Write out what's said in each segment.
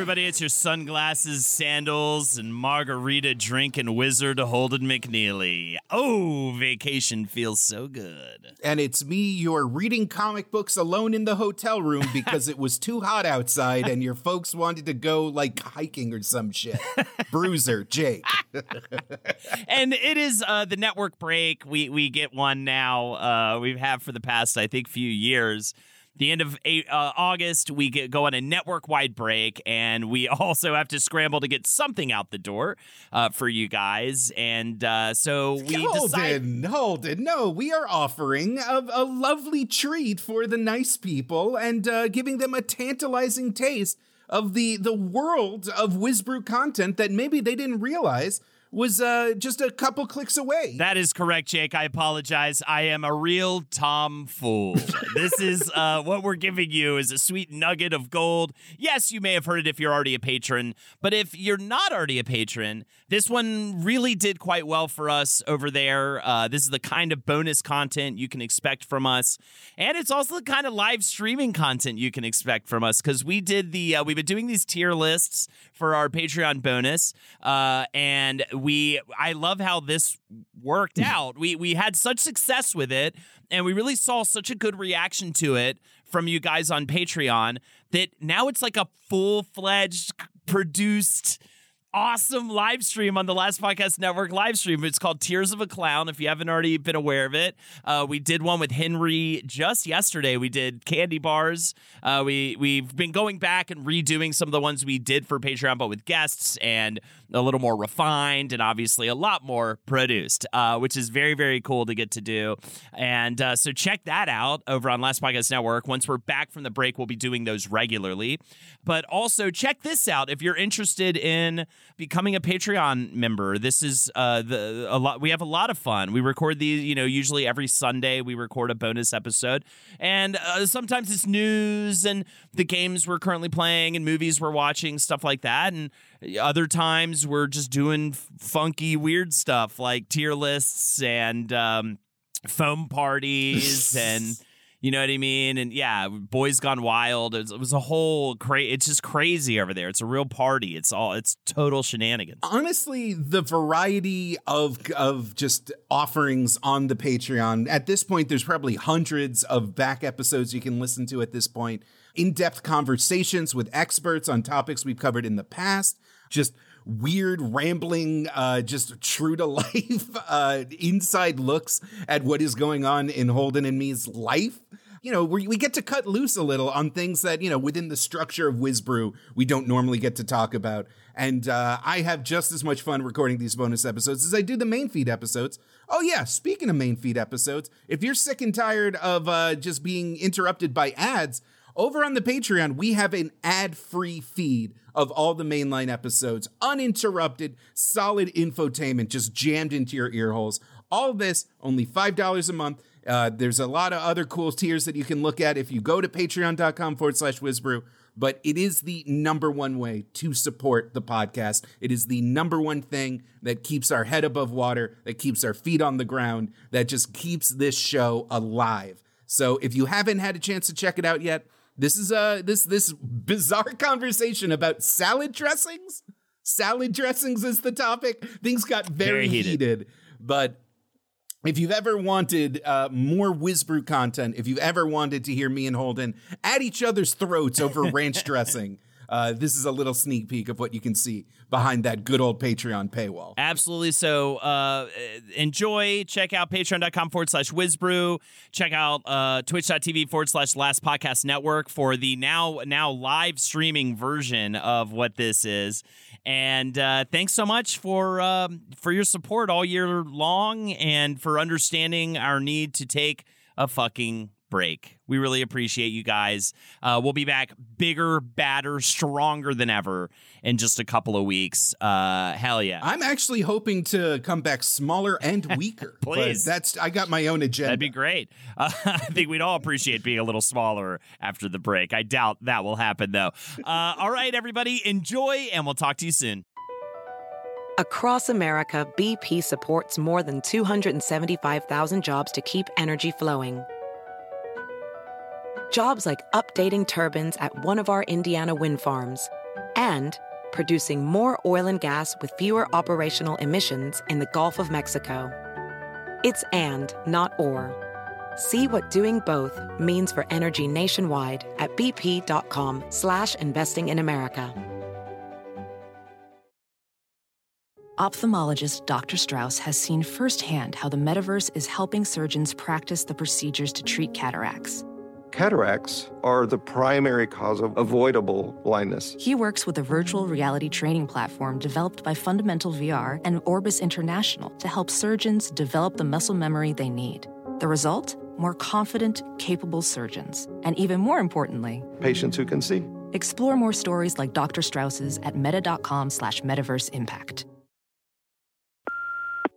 Everybody. It's your sunglasses, sandals, and margarita drinking wizard, Holden McNeely. Oh, vacation feels so good. And it's me, you're reading comic books alone in the hotel room because it was too hot outside and your folks wanted to go like hiking or some shit. Bruiser, Jake. and it is uh, the network break. We, we get one now. Uh, we've had for the past, I think, few years the end of eight, uh, August, we get, go on a network wide break, and we also have to scramble to get something out the door uh, for you guys. And uh, so we hold decide- hold it. No, we are offering a, a, lovely treat for the nice people and uh, giving them a tantalizing taste of the the world of WizBru content that maybe they didn't realize was uh, just a couple clicks away. That is correct, Jake. I apologize. I am a real Tom fool. this is uh, what we're giving you is a sweet nugget of gold. Yes, you may have heard it if you're already a patron, but if you're not already a patron, this one really did quite well for us over there. Uh, this is the kind of bonus content you can expect from us, and it's also the kind of live streaming content you can expect from us because we did the uh, we've been doing these tier lists for our Patreon bonus, uh, and we I love how this worked out. We we had such success with it and we really saw such a good reaction to it from you guys on Patreon that now it's like a full-fledged produced awesome live stream on the Last Podcast Network live stream. It's called Tiers of a Clown. If you haven't already been aware of it, uh, we did one with Henry just yesterday. We did candy bars. Uh, we we've been going back and redoing some of the ones we did for Patreon, but with guests and a little more refined and obviously a lot more produced, uh, which is very very cool to get to do. And uh, so check that out over on Last Podcast Network. Once we're back from the break, we'll be doing those regularly. But also check this out if you're interested in becoming a Patreon member. This is uh, the a lot. We have a lot of fun. We record these, you know, usually every Sunday. We record a bonus episode, and uh, sometimes it's news and the games we're currently playing and movies we're watching, stuff like that. And other times we're just doing funky, weird stuff like tier lists and um, foam parties and you know what I mean? And yeah, Boys Gone Wild. It was, it was a whole crazy. It's just crazy over there. It's a real party. It's all. It's total shenanigans. Honestly, the variety of of just offerings on the Patreon at this point, there's probably hundreds of back episodes you can listen to at this point. In depth conversations with experts on topics we've covered in the past. Just weird rambling uh just true to life uh inside looks at what is going on in Holden and me's life you know, we, get to cut loose a little on things that, you know, within the structure of WizBru, we don't normally get to talk about. And uh, I have just as much fun recording these bonus episodes as I do the main feed episodes. Oh, yeah, speaking of main feed episodes, if you're sick and tired of uh, just being interrupted by ads, over on the Patreon, we have an ad free feed of all the mainline episodes, uninterrupted, solid infotainment just jammed into your ear holes. All this, only $5 a month. Uh, there's a lot of other cool tiers that you can look at if you go to patreon.com forward slash WizBru. But it is the number one way to support the podcast. It is the number one thing that keeps our head above water, that keeps our feet on the ground, that just keeps this show alive. So if you haven't had a chance to check it out yet, This is uh this this bizarre conversation about salad dressings. Salad dressings is the topic. Things got very, Very heated. heated. But if you've ever wanted uh, more WizBru content, if you've ever wanted to hear me and Holden at each other's throats over ranch dressing, uh, this is a little sneak peek of what you can see behind that good old Patreon paywall. Absolutely. So uh, enjoy. Check out patreon.com forward slash wizbru. Check out uh, twitch.tv forward slash last podcast network for the now now live streaming version of what this is. And uh, thanks so much for um, for your support all year long and for understanding our need to take a fucking break. We really appreciate you guys. Uh, we'll be back bigger, badder, stronger than ever in just a couple of weeks. Uh, hell yeah. I'm actually hoping to come back smaller and weaker. Please. that's I got my own agenda. That'd be great. Uh, I think we'd all appreciate being a little smaller after the break. I doubt that will happen, though. Uh, all right, everybody, enjoy, and we'll talk to you soon. Across America, BP supports more than 275,000 jobs to keep energy flowing. Jobs like updating turbines at one of our Indiana wind farms and producing more oil and gas with fewer operational emissions in the Gulf of Mexico. It's and, not or. See what doing both means for energy nationwide at bp.com slash investing in America. Ophthalmologist Dr. Strauss has seen firsthand how the metaverse is helping surgeons practice the procedures to treat cataracts. Cataracts are the primary cause of avoidable blindness. He works with a virtual reality training platform developed by Fundamental VR and Orbis International to help surgeons develop the muscle memory they need. The result? More confident, capable surgeons. And even more importantly, Patients who can see. explore more stories like Dr. Strauss's at meta.com slash metaverse impact.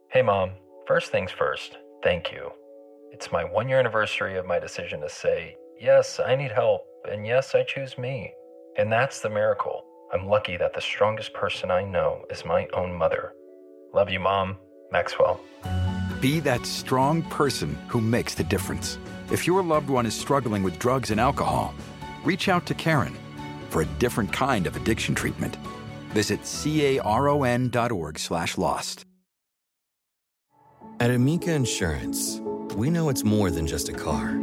Hey, Mom. First things first, thank you. It's my one year anniversary of my decision to say, yes, I need help, and yes, I choose me. And that's the miracle. I'm lucky that the strongest person I know is my own mother. Love you, Mom. Maxwell. Be that strong person who makes the difference. If your loved one is struggling with drugs and alcohol, reach out to Caron for a different kind of addiction treatment. Visit caron.org slash lost. At Amica Insurance, we know it's more than just a car.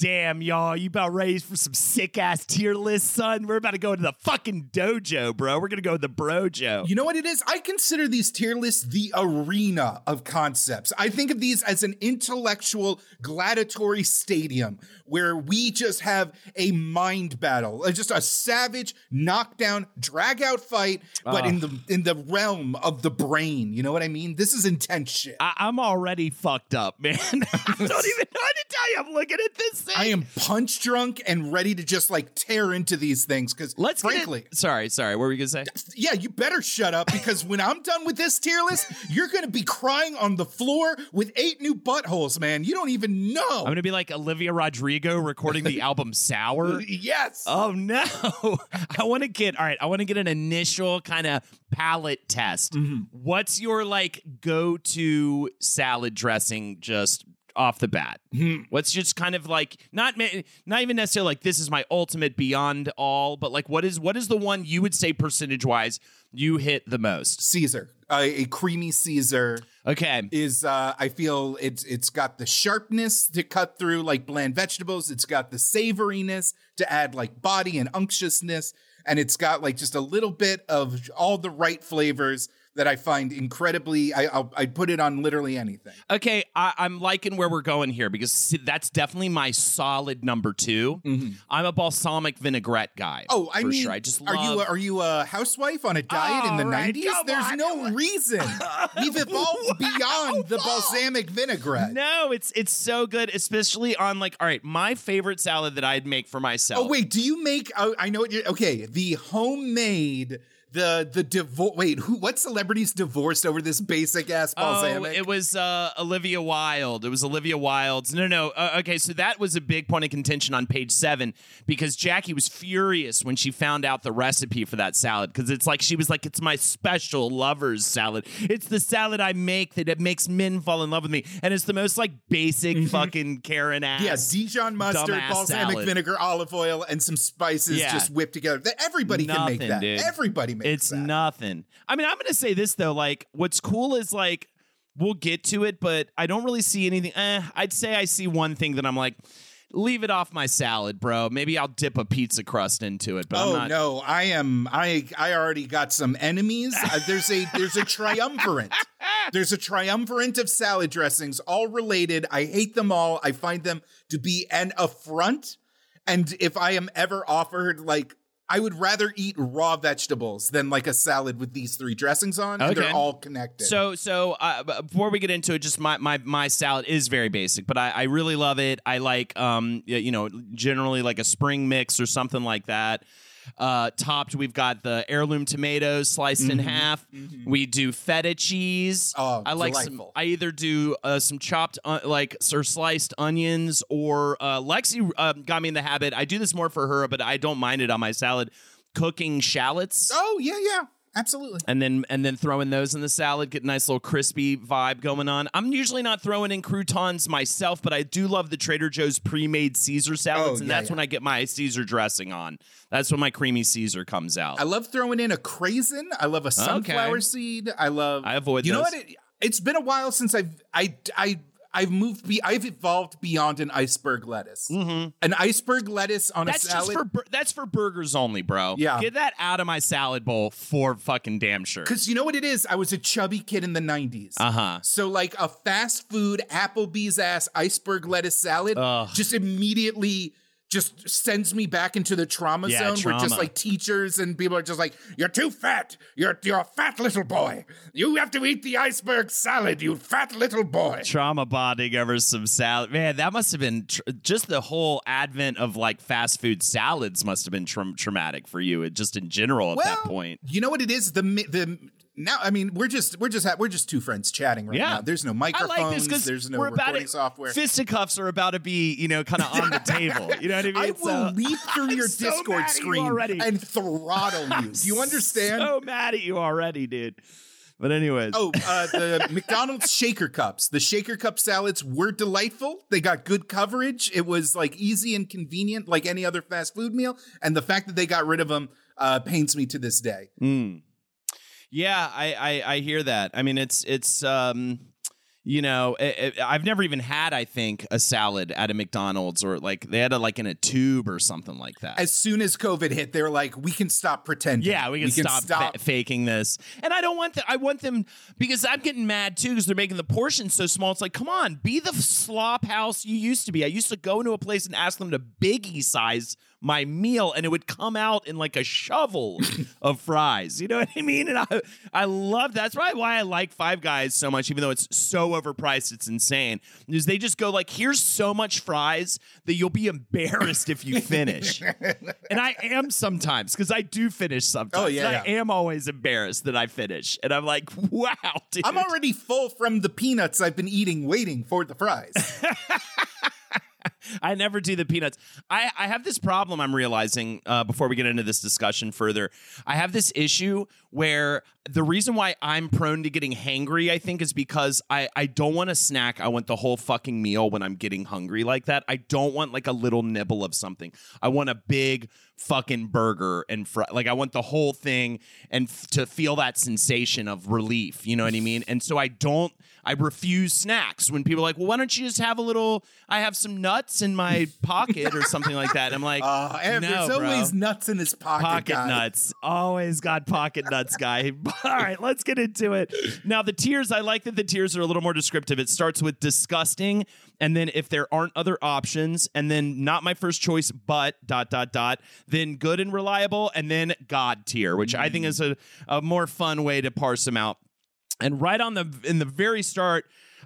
Damn, y'all, you about ready for some sick ass tier list, son? We're about to go to the fucking dojo, bro. We're gonna go to the brojo. You know what it is? I consider these tier lists the arena of concepts. I think of these as an intellectual gladiatory stadium where we just have a mind battle, uh, just a savage knockdown, drag out fight, but in the in the realm of the brain. You know what I mean? This is intense shit. I- I'm already fucked up, man. I don't even know how to tell you. I'm looking at this I am punch drunk and ready to just like tear into these things because, Let's it- frankly, Sorry, sorry. What were you gonna say? yeah, you better shut up because when I'm done with this tier list, you're going to be crying on the floor with eight new buttholes, man. You don't even know. I'm gonna be like Olivia Rodrigo recording the album Sour. yes. Oh no! I want to get all right. I want to get an initial kind of palate test. Mm-hmm. What's your like go-to salad dressing? Just off the bat, what's just kind of like not not even necessarily like this is my ultimate beyond all, but like what is what is the one you would say percentage wise you hit the most? Caesar, uh, a creamy Caesar Okay, is uh I feel it's it's got the sharpness to cut through like bland vegetables. It's got the savoriness to add like body and unctuousness, and it's got like just a little bit of all the right flavors that I find incredibly. I, I'll, I'd put it on literally anything. Okay, I, I'm liking where we're going here because see, that's definitely my solid number 2 Mhm. I'm a balsamic vinaigrette guy. Oh, I for mean, sure. I just are you a, are you a housewife on a diet in the right, nineties? There's on, no on. reason. We've evolved beyond the balsamic vinaigrette. No, it's it's so good, especially on like all right, my favorite salad that I'd make for myself. Oh wait, do you make? Oh, I know what you're. Okay, the homemade. The the divorce. Wait, who? What celebrities divorced over this basic ass Oh, balsamic? it was uh, Olivia Wilde. It was Olivia Wilde's. No, no. Uh, okay, so that was a big point of contention on page seven because Jackie was furious when she found out the recipe for that salad because it's like she was like, "It's my special lover's salad. It's the salad I make that it makes men fall in love with me, and it's the most like basic fucking Karen ass." Yeah, Dijon mustard, balsamic salad. vinegar, olive oil, and some spices Yeah. just whipped together. That everybody can make that. dude. Everybody makes it's that. nothing. I mean, I'm gonna say this though. Like, what's cool is like we'll get to it, but I don't really see anything. Eh, I'd say I see one thing that I'm like, leave it off my salad, bro. Maybe I'll dip a pizza crust into it. But oh I'm not. no, I am. I I already got some enemies. Uh, there's a there's a triumvirate. There's a triumvirate of salad dressings, all related. I hate them all. I find them to be an affront. And if I am ever offered like. I would rather eat raw vegetables than like a salad with these three dressings on. And Okay. they're all connected. So, so uh, before we get into it, just my my my salad is very basic, but I, I really love it. I like, um, you know, generally like a spring mix or something like that. Uh, topped, we've got the heirloom tomatoes sliced in half. We do feta cheese. Mm-hmm. Oh, I like some. I either do uh, some chopped, uh, like or sliced onions, or uh, Lexi uh, got me in the habit. I do this more for her, but I don't mind it on my salad. Cooking shallots oh yeah, yeah, absolutely. and then and then throwing those in the salad, get a nice little crispy vibe going on. I'm usually not throwing in croutons myself, but I do love the Trader Joe's pre-made Caesar salads, Oh, and yeah, that's yeah. when I get my Caesar dressing on. That's when my creamy Caesar comes out. I love throwing in a craisin. I love a sunflower seed. I love. I avoid You know what? It, it's been a while since I've I I I've moved. Be, I've evolved beyond an iceberg lettuce. An iceberg lettuce on Mm-hmm. that's a salad. just for bur- that's for burgers only, bro. Yeah. get that out of my salad bowl for fucking damn sure. because you know what it is. I was a chubby kid in the '90s. Uh huh. So like a fast food Applebee's ass iceberg lettuce salad Ugh. just immediately just sends me back into the trauma Yeah, zone where just like teachers and people are just like, You're too fat. You're you're a fat little boy. You have to eat the iceberg salad, you fat little boy. trauma bonding over some salad. Man, that must have been tr- just the whole advent of like fast food salads must have been tra- traumatic for you, just in general at that point. You know what it is? The the now I mean we're just we're just ha- we're just two friends chatting right Yeah. now. There's no I microphones. like this because there's no we're about recording to, software. Fisticuffs are about to be, you know, kind of on the table. You know what I mean? I It's, will uh, leap through I'm your so Discord you screen already. and throttle you. Do you understand? So mad at you already, dude. But anyways, Oh, uh, the McDonald's shaker cups. The shaker cup salads were delightful. They got good coverage. It was like easy and convenient, like any other fast food meal. And the fact that they got rid of them uh, pains me to this day. Mm. Yeah, I, I I hear that. I mean, it's it's um, you know, i i I've never even had I think a salad at a McDonald's or like they had it like in a tube or something like that. As soon as COVID hit, they're like, we can stop pretending. Yeah, we can, stop, fa- faking this. And I don't want them. I want them because I'm getting mad too because they're making the portions so small. It's like, come on, be the slop house you used to be. I used to go into a place and ask them to biggie size my meal, and it would come out in like a shovel of fries. You know what I mean? And I, I love that's probably why I like Five Guys so much, even though it's so overpriced, it's insane. Is they just go like, here's so much fries that you'll be embarrassed if you finish. and I am sometimes because I do finish sometimes. Oh, yeah, And I am always embarrassed that I finish, and I'm like, wow, dude. I'm already full from the peanuts I've been eating, waiting for the fries. I never do the peanuts. I, I have this problem I'm realizing uh, before we get into this discussion further. I have this issue where the reason why I'm prone to getting hangry, I think, is because I, I don't want a snack. I want the whole fucking meal when I'm getting hungry like that. I don't want like a little nibble of something. I want a big fucking burger and fr- like I want the whole thing and f- to feel that sensation of relief. You know what I mean? And so I don't. I refuse snacks when people are like, well, why don't you just have a little? I have some nuts in my pocket or something like that. I'm like, Uh, and no, there's bro. always nuts in his pocket. Pocket guy. nuts. Always got pocket nuts, guy. All right, let's get into it. Now, the tiers, I like that the tiers are a little more descriptive. It starts with disgusting, and then if there aren't other options, and then not my first choice, but dot, dot, dot, then good and reliable, and then God tier, which I think is a, a more fun way to parse them out. And right on the in the very start,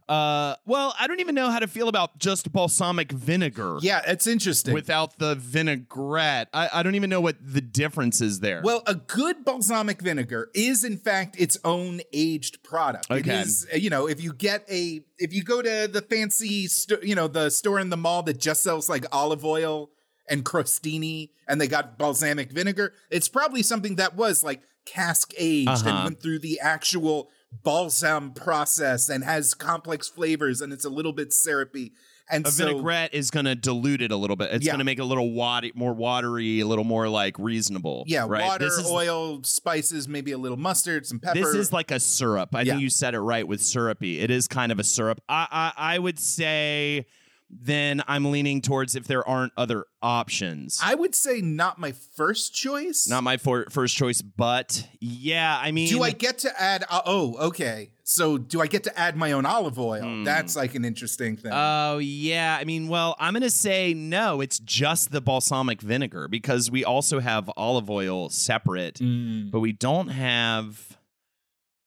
uh, well, I don't even know how to feel about just balsamic vinegar Yeah, it's interesting. without the vinaigrette. I, I don't even know what the difference is there. Well, a good balsamic vinegar is in fact its own aged product. It Okay. is, uh, you know, if you get a, if you go to the fancy, sto- you know, the store in the mall that just sells like olive oil and crostini, and they got balsamic vinegar, it's probably something that was like cask aged and Uh-huh. went through the actual balsam process and has complex flavors and it's a little bit syrupy. And a so, vinaigrette is going to dilute it a little bit. It's Yeah. going to make it a little wad- more watery, a little more like reasonable. yeah, right? water, This is, oil, spices, maybe a little mustard, some pepper. This is like a syrup. I Yeah. think you said it right with syrupy. It is kind of a syrup. I, I I would say then I'm leaning towards if there aren't other options. I would say not my first choice. Not my for, first choice, but yeah, I mean, do I get to add? Uh, oh, okay. So do I get to add my own olive oil? Hmm. That's like an interesting thing. Oh yeah, I mean, well, I'm gonna say no. It's just the balsamic vinegar because we also have olive oil separate, Mm. but we don't have.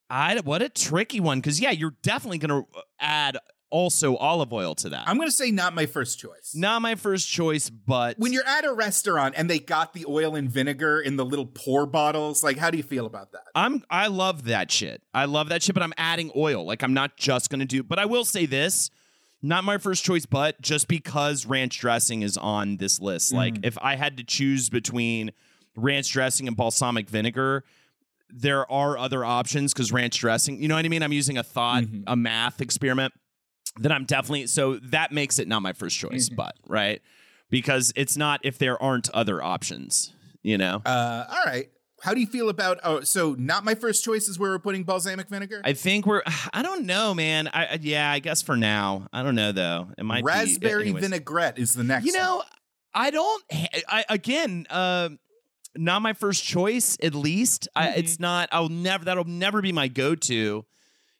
I what a tricky one because yeah, you're definitely gonna add also olive oil to that. I'm going to say not my first choice. Not my first choice, but When you're at a restaurant and they got the oil and vinegar in the little pour bottles, like how do you feel about that? I'm I love that shit. I love that shit, but I'm adding oil. Like I'm not just gonna do. But I will say this: not my first choice, but just because ranch dressing is on this list. Like mm. if I had to choose between ranch dressing and balsamic vinegar. There are other options because ranch dressing, you know what I mean? I'm using a thought, mm-hmm. a math experiment that I'm definitely so that makes it not my first choice, but right because it's not if there aren't other options, you know. Uh, all right. How do you feel about? Oh, so not my first choice is where we're putting balsamic vinegar. I think we're. I don't know, man. I, I yeah, I guess for now. I don't know though. It might Raspberry be vinaigrette is the next. You know, I don't. I again, uh, not my first choice. At least I, Mm-hmm. it's not. I'll never. That'll never be my go-to.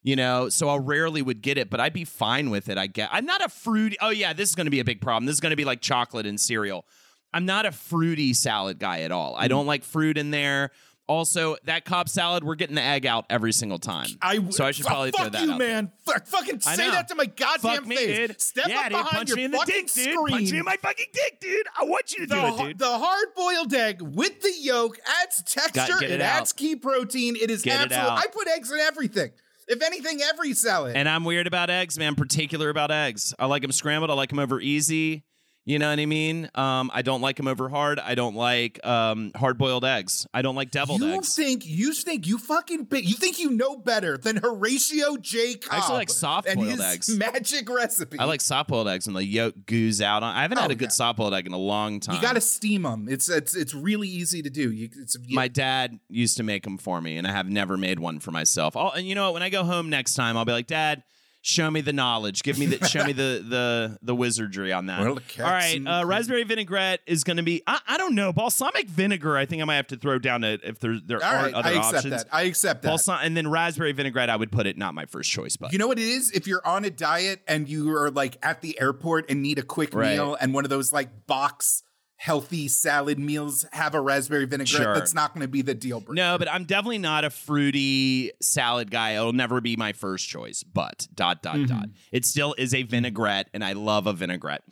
You know, so I rarely would get it, but I'd be fine with it. I get. I'm not a fruity. Oh yeah, this is going to be a big problem. This is going to be like chocolate and cereal. I'm not a fruity salad guy at all. I mm-hmm. don't like fruit in there. Also, that Cobb salad, we're getting the egg out every single time. I so I should probably fuck throw that you, out man. Fuck, fucking say that to my goddamn Fuck me, face. dude. Step yeah, up dude, behind punch your me in the fucking dick, dude. screen. Punch me in my fucking dick, dude. I want you to the, do it, dude. the hard boiled egg with the yolk adds texture. get it it adds key protein. It is Get it absolute. out. I put eggs in everything. If anything, every salad. And I'm weird about eggs, man. Particular about eggs. I like them scrambled. I like them over easy. You know what I mean? Um, I don't like them over hard. I don't like um, hard boiled eggs. I don't like deviled you eggs. think you think you fucking you think you know better than Horatio J. Cobb I actually like soft boiled eggs. magic recipe. I like soft boiled eggs and the yolk goos out. on I haven't had Oh, a good soft boiled egg in a long time. you got to steam them. It's it's it's really easy to do. You, it's you- My dad used to make them for me, and I have never made one for myself. I'll, and you know what? When I go home next time, I'll be like, Dad, show me the knowledge. Give me the show me the the the wizardry on that. Well, All right, uh, raspberry vinaigrette is going to be. I, I don't know balsamic vinegar. I think I might have to throw down it if there there all aren't right. other I accept options. that. I accept that. Balsam and then raspberry vinaigrette, I would put it not my first choice, but You know what it is? If you're on a diet and you are like at the airport and need a quick Right. meal and one of those like box healthy salad meals have a raspberry vinaigrette, Sure. that's not going to be the deal breaker. No, but I'm definitely not a fruity salad guy. It'll never be my first choice. But dot dot Mm-hmm. dot. It still is a vinaigrette, and I love a vinaigrette.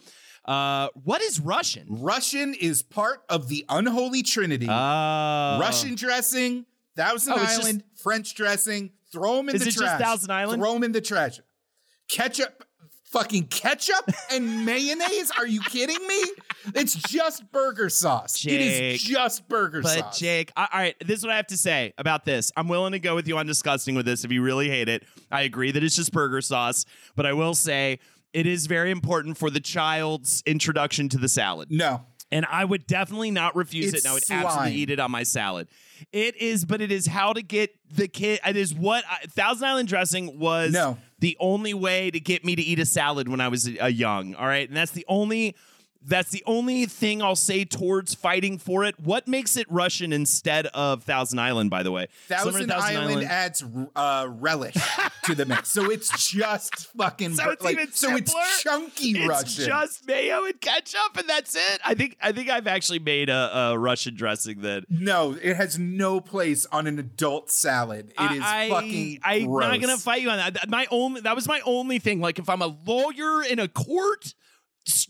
Uh, what is Russian? Russian is part of the unholy trinity. Uh, Russian dressing, Thousand Oh, it's just- Island, French dressing. Throw them in Is the it just trash. Thousand Island? Throw them in the trash. Ketchup, fucking ketchup and mayonnaise? Are you kidding me? It's just burger sauce. it Jake. is just burger But sauce. Jake, I- all right, this is what I have to say about this. I'm willing to go with you on disgusting with this if you really hate it. I agree that it's just burger sauce, but I will say it is very important for the child's introduction to the salad. no. and I would definitely not refuse It's it. And I would slime. absolutely eat it on my salad. It is, but it is how to get the kid. It is what I, Thousand Island dressing was. No. The only way to get me to eat a salad when I was a, young. All right, and that's the only. That's the only thing I'll say towards fighting for it. What makes it Russian instead of Thousand Island, by the way? Thousand, than Island, adds uh, relish to the mix, so it's just fucking So it's like so it's chunky It's Russian. just mayo and ketchup, and that's it. I think I think I've actually made a, a Russian dressing that no, it has no place on an adult salad. It is I, fucking. I'm gross. not gonna fight you on that. My only that was my only thing. Like if I'm a lawyer in a court,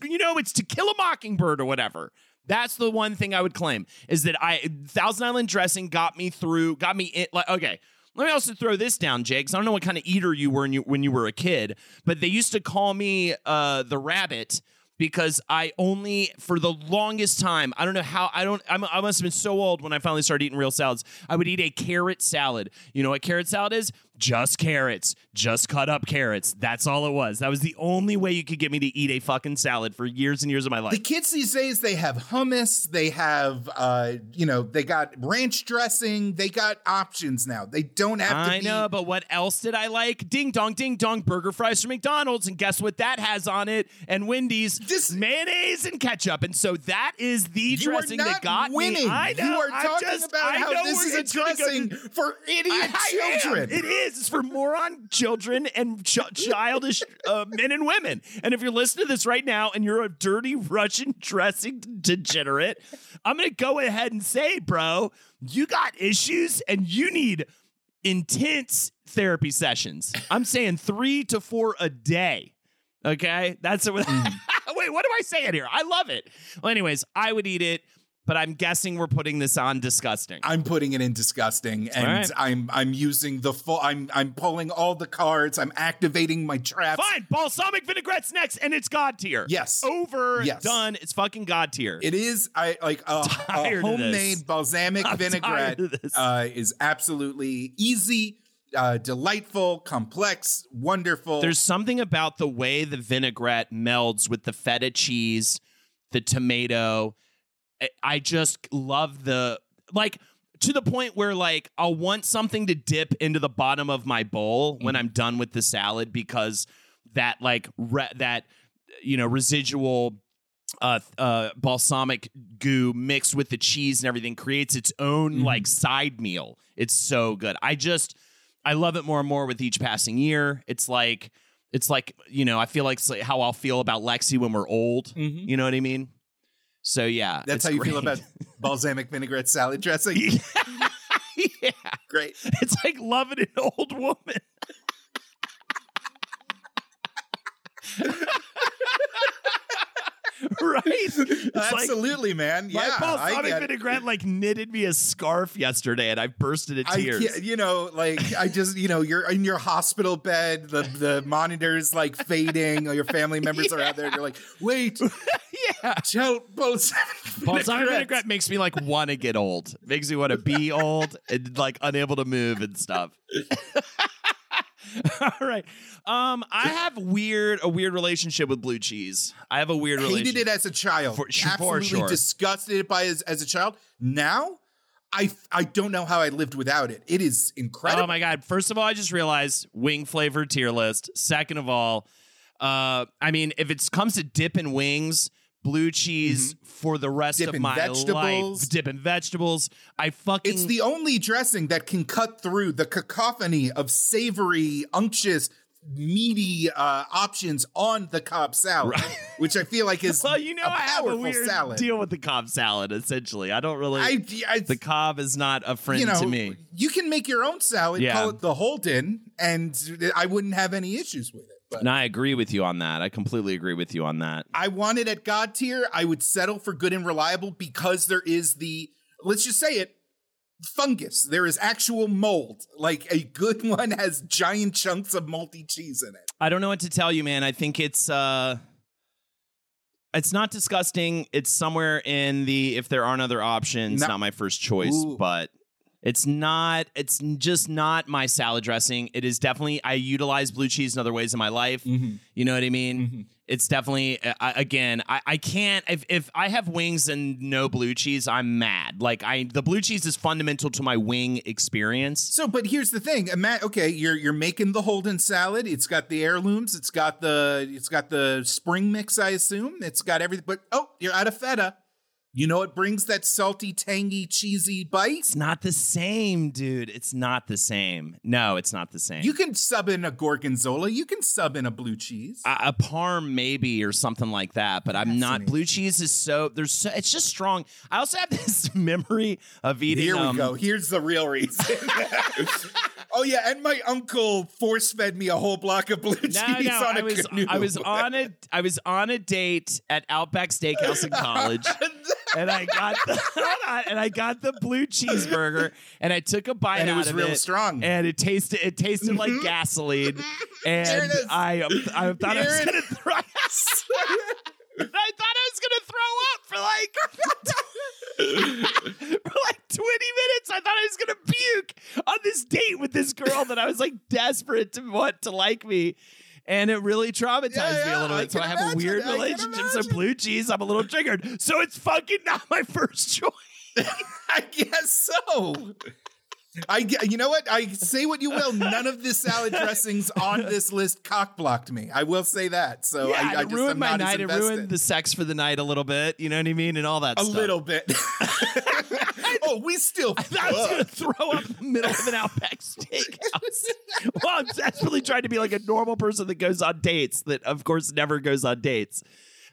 you know, it's to kill a mockingbird or whatever. That's the one thing I would claim is that I Thousand Island dressing got me through, got me in. Like okay. Let me also throw this down, Jake. I don't know what kind of eater you were when you, when you were a kid, but they used to call me uh, the rabbit because I only for the longest time I don't know how I don't I'm, I must have been so old when I finally started eating real salads. I would eat a carrot salad. You know what carrot salad is? Just carrots, just cut up carrots. That's all it was. That was the only way you could get me to eat a fucking salad for years and years of my life. The kids these days, they have hummus, they have, uh, you know, they got ranch dressing, they got options now. They don't have to I know, but what else did I like? Ding dong, ding dong, burger fries from McDonald's, and guess what that has on it? And Wendy's This- mayonnaise and ketchup, and so that is the dressing that got winning. me. I know. you are talking just- about I how this is a gonna go dressing for idiot I- I am. children. It is. It's for moron children and ch- childish uh, men and women. And if you're listening to this right now and you're a dirty Russian dressing degenerate, I'm going to go ahead and say, bro, you got issues and you need intense therapy sessions. I'm saying three to four a day. Okay, that's it. Mm. Wait, what am I saying here? I love it. Well, anyways, I would eat it, but I'm guessing we're putting this on disgusting. I'm putting it in disgusting, and right. I'm I'm using the full. I'm I'm pulling all the cards. I'm activating my traps. Fine, balsamic vinaigrette's next, and it's God tier. Yes. over, Yes. done. It's fucking God tier. It is I like a, a tired of this. homemade balsamic I'm vinaigrette tired of this. uh, is absolutely easy, uh, delightful, complex, wonderful. There's something about the way the vinaigrette melds with the feta cheese, the tomato. I- just love the like to the point where like I'll want something to dip into the bottom of my bowl when I'm done with the salad because that like re- that you know residual uh, uh, balsamic goo mixed with the cheese and everything creates its own like side meal. It's so good. I just I love it more and more with each passing year. It's like it's like you know I feel like how I'll feel about Lexi when we're old. Mhm. You know what I mean? So yeah, That's how you feel about balsamic vinaigrette salad dressing. yeah, Great. it's like loving an old woman. right? It's like- Absolutely, man. My Yeah, I balsamic vinaigrette like knitted me a scarf yesterday, and I burst into I tears. can't, you know, like I just, you know, you're in your hospital bed, the the monitor's like fading, or your family members are out there. and You're like, wait, yeah, tell balsamic balsamic vinaigrette makes me like want to get old. Makes me want to be old and like unable to move and stuff. All right. Um, I have weird a weird relationship with blue cheese. I have a weird relationship. hated relationship. it as a child. For- for Absolutely sure. disgusted by as, as a child. Now, I I don't know how I lived without it. It is incredible. Oh my god! First of all, I just realized wing flavor tier list. Second of all, uh, I mean, if it comes to dip and wings, blue cheese for the rest Mm-hmm. Dip of my vegetables. life, dip in vegetables. I fucking It's the only dressing that can cut through the cacophony of savory, unctuous, meaty uh, options on the Cobb salad, which I feel like is well, you know, a I have a powerful weird salad. deal with the Cobb salad. Essentially, I don't really. I, I the Cobb is not a friend you know, to me. you can make your own salad, Yeah. call it the Holden, and I wouldn't have any issues with it. But And I agree with you on that. I completely agree with you on that. I want it at God tier. I would settle for good and reliable because there is the let's just say it fungus. There is actual mold. Like a good one has giant chunks of moldy cheese in it. I don't know what to tell you, man. I think it's uh it's not disgusting. It's somewhere in the if there aren't other options, No. not my first choice, Ooh. but it's not it's just not my salad dressing. It is definitely I utilize blue cheese in other ways in my life. You know what I mean? It's definitely uh, I- again. I, I can't if if I have wings and no blue cheese, I'm mad. Like I, the blue cheese is fundamental to my wing experience. So, but here's the thing. Ima- okay, you're you're making the Holden salad. It's got the heirlooms. It's got the it's got the spring mix. I assume it's got everything. But oh, you're out of feta. You know it brings that salty, tangy, cheesy bite. It's not the same, dude. It's not the same. No, it's not the same. You can sub in a gorgonzola. You can sub in a blue cheese. a, a parm maybe or something like that, but I'm not. Blue cheese is so there's so it's just strong. I also have this memory of eating. Here we um, go. Here's the real reason. oh yeah, and my uncle force fed me a whole block of blue cheese No, no, on a I was canoe. I was on a I was on a date at Outback Steakhouse in college. And I got the and I got the blue cheeseburger, and I took a bite And it was real it, strong. and it tasted it tasted like mm-hmm. gasoline, and There it is. I I thought I was gonna throw. I thought I was gonna throw up for like for like 20 minutes. I thought I was gonna puke on this date with this girl that I was like desperate to want to like me. And it really traumatized Yeah, me a little I bit. So I have a weird relationship. So blue cheese, I'm a little triggered. So it's fucking not my first choice. I guess so. I you know what? I say what you will. None of the salad dressings on this list cock blocked me. I will say that. So yeah, I, I it just ruined my night. It ruined the sex for the night a little bit. You know what I mean? And all that a stuff. little bit. oh, we still. I I was going to throw up in the middle of an Outback Steakhouse. well, I'm desperately trying to be like a normal person that goes on dates, that of course never goes on dates.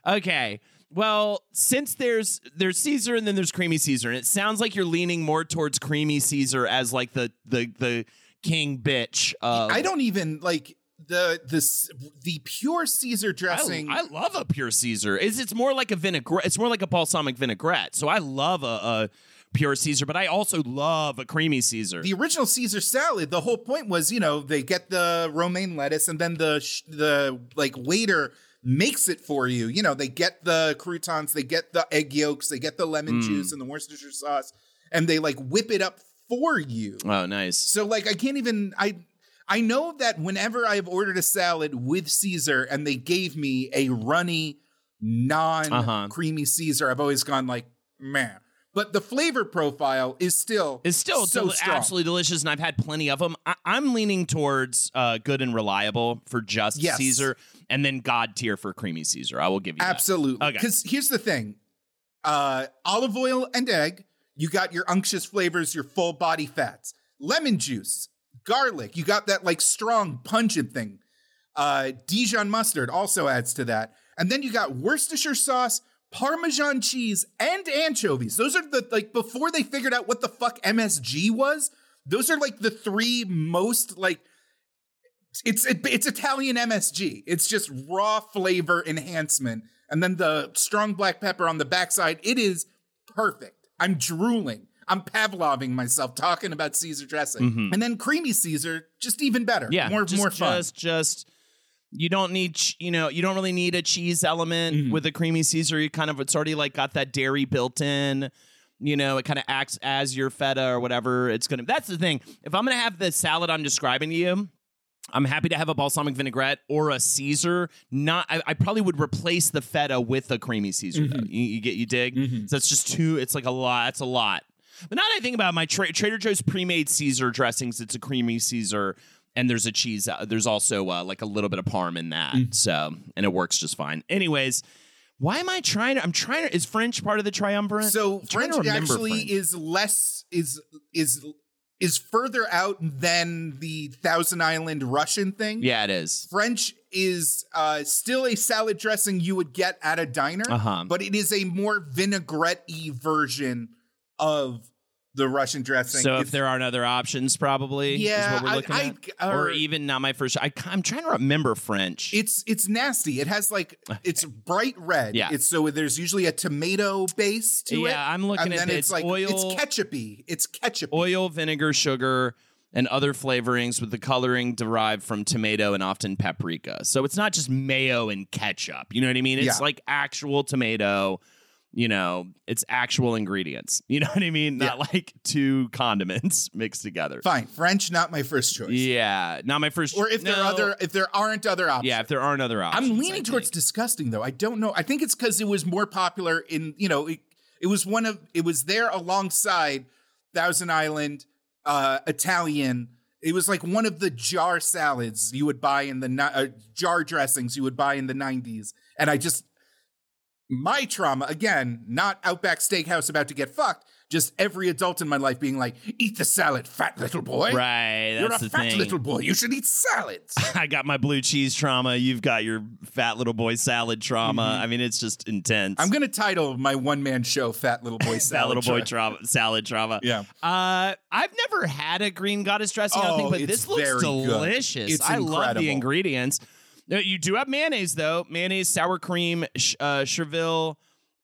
Okay. Well, since there's there's Caesar and then there's creamy Caesar, and it sounds like you're leaning more towards creamy Caesar as like the the the king bitch. Of, I don't even like the this the pure Caesar dressing. I love a pure Caesar. It's it's more like a vinaigrette. It's more like a balsamic vinaigrette. So I love a, a pure Caesar, but I also love a creamy Caesar. the original Caesar salad, the whole point was, you know, they get the romaine lettuce and then the the like waiter makes it for you. You know, they get the croutons, they get the egg yolks, they get the lemon Mm. juice and the Worcestershire sauce, and they like whip it up for you. oh, nice. So like I can't even I I know that whenever I've ordered a salad with Caesar and they gave me a runny non Uh-huh. creamy Caesar, I've always gone like, man. But the flavor profile is still It's still so del- absolutely delicious, and I've had plenty of them. I- I'm leaning towards uh, good and reliable for just Yes. Caesar, and then God tier for creamy Caesar. I will give you that. Absolutely. Okay. Because here's the thing uh, olive oil and egg, you got your unctuous flavors, your full body fats. Lemon juice, garlic, you got that like strong, pungent thing. Uh, Dijon mustard also adds to that. And then you got Worcestershire sauce, Parmesan cheese, and anchovies. Those are the, like, before they figured out what the fuck MSG was, those are like the three most, like, it's it, it's Italian MSG. It's just raw flavor enhancement, and then the strong black pepper on the backside. It is perfect. I'm drooling. I'm Pavloving myself talking about Caesar dressing, and then creamy Caesar, just even better. Mm-hmm. Yeah, more just, more fun. Just, just you don't need, you know, you don't really need a cheese element Mm-hmm. with a creamy Caesar. You kind of, it's already like got that dairy built in. You know, it kind of acts as your feta or whatever. It's gonna. That's the thing. If I'm gonna have the salad I'm describing to you, I'm happy to have a balsamic vinaigrette or a Caesar. Not, I, I probably would replace the feta with a creamy Caesar. Mm-hmm. Though. You, you get, you dig? So that's just too. It's like a lot. it's a lot. But now that I think about it, my tra- Trader Joe's pre-made Caesar dressings, it's a creamy Caesar, and there's a cheese. Uh, there's also uh, like a little bit of parm in that. Mm. So, and it works just fine. Anyways. Why am I trying to? I'm trying to. Is French part of the triumvirate? So I'm trying to French actually French. is less is is is further out than the Thousand Island Russian thing. Yeah, it is. French is uh, still a salad dressing you would get at a diner, Uh-huh. but it is a more vinaigrette-y version of the Russian dressing. So if there aren't other options, probably Yeah, is what we're I- looking I- at, or, or- even not my first. I, I'm trying to remember French. it's it's nasty. It has like it's bright red. Yeah. It's so there's usually a tomato base to it. Yeah, I'm looking and at then it. it's It's like oil- it's ketchupy. It's ketchup. oil, vinegar, sugar, and other flavorings with the coloring derived from tomato and often paprika. So it's not just mayo and ketchup. You know what I mean? It's Yeah. like actual tomato you know, it's actual ingredients. You know what I mean? Not like two condiments mixed together. Fine, French, not my first choice. Yeah, not my first. Or if there are other, if there aren't other options. yeah, if there aren't other options, I'm I leaning towards think. disgusting though. I don't know. I think it's because it was more popular in you know it, it was one of it was there alongside Thousand Island, uh, Italian. It was like one of the jar salads you would buy in the uh, jar dressings you would buy in the 90s, and I just my trauma again, not Outback Steakhouse about to get fucked. Just every adult in my life being like, "Eat the salad, fat little boy." Right, You're that's a the fat thing. little boy. You should eat salads. I got my blue cheese trauma. You've got your fat little boy salad trauma. Mm-hmm. I mean, it's just intense. I'm gonna title my one man show "Fat Little Boy Salad." little boy Trauma. salad trauma. Yeah. Uh, I've never had a green goddess dressing. I Oh, think, but this looks delicious. I love the ingredients. You do have mayonnaise though. Mayonnaise, sour cream, sh- uh, chervil,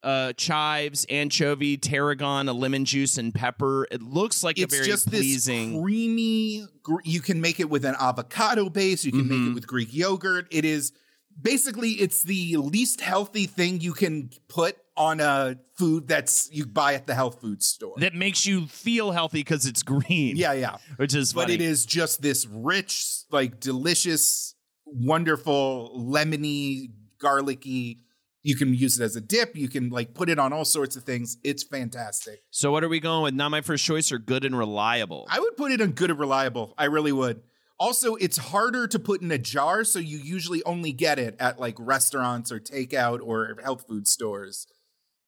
uh, chives, anchovy, tarragon, a lemon juice, and pepper. It looks like It's a very just pleasing. this creamy. gr- You can make it with an avocado base. You can make Mhm. it with Greek yogurt. It is basically it's the least healthy thing you can put on a food that's you buy at the health food store. that makes you feel healthy because it's green. yeah, yeah. which is But funny. it is just this rich, like delicious, wonderful, lemony, garlicky. You can use it as a dip. You can like put it on all sorts of things. It's fantastic. So what are we going with? Not my first choice or good and reliable? I would put it on good and reliable. I really would. Also, it's harder to put in a jar, so you usually only get it at like restaurants or takeout or health food stores.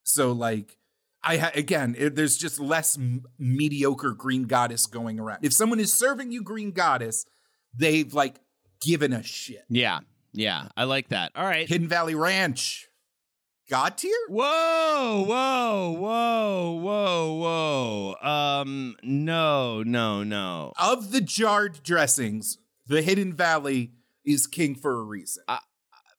So, like, I ha- again, it, there's just less m- mediocre green goddess going around. If someone is serving you green goddess, they've like given a shit. yeah, yeah, I like that. All right. Hidden Valley Ranch, God tier. Whoa, whoa, whoa, whoa, whoa. Um, no, no, no. Of the jarred dressings, the Hidden Valley is king for a reason.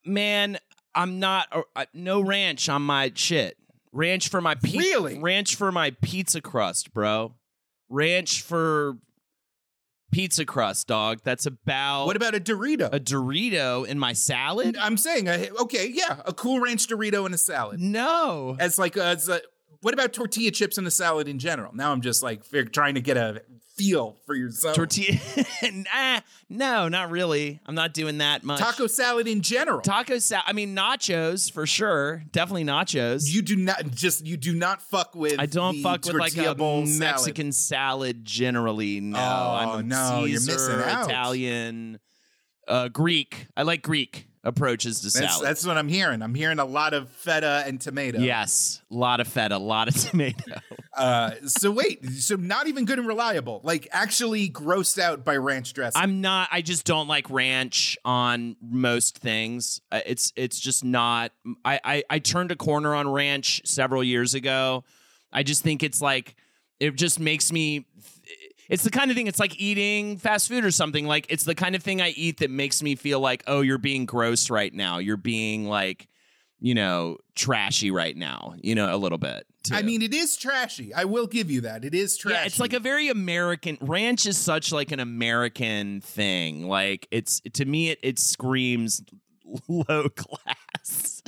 Man, I'm not uh, uh, no ranch on my shit. Ranch for my pizza. Really? Ranch for my pizza crust, bro. Ranch for pizza crust, dog. That's about what about a Dorito? a Dorito in my salad? I'm saying, uh, okay, yeah, a cool ranch Dorito in a salad. No. As like, as a, what about tortilla chips in a salad in general? Now I'm just like fig- trying to get a feel for yourself. Tortilla. nah, no, not really. I'm not doing that much. Taco salad in general. Taco salad. I mean, nachos for sure. Definitely nachos. you do not just you do not fuck with. I don't fuck with like a salad. Mexican salad. generally. No, Oh, I'm no, you're missing out. Italian, uh, Greek. I like Greek approaches to That's, salad. that's what I'm hearing. I'm hearing a lot of feta and tomato. Yes, a lot of feta, a lot of tomato. Uh, so wait, so not even good and reliable. Like actually grossed out by ranch dressing. I'm not. I just don't like ranch on most things. Uh, It's it's just not. I, I I turned a corner on ranch several years ago. I just think it's like it just makes me. It's the kind of thing. It's like eating fast food or something. Like it's the kind of thing I eat that makes me feel like, oh, you're being gross right now. You're being like, you know, trashy right now. You know, a little bit. Too. I mean, it is trashy. I will give you that. It is trashy. Yeah, it's like a very American ranch is such like an American thing. Like it's to me it it screams low class.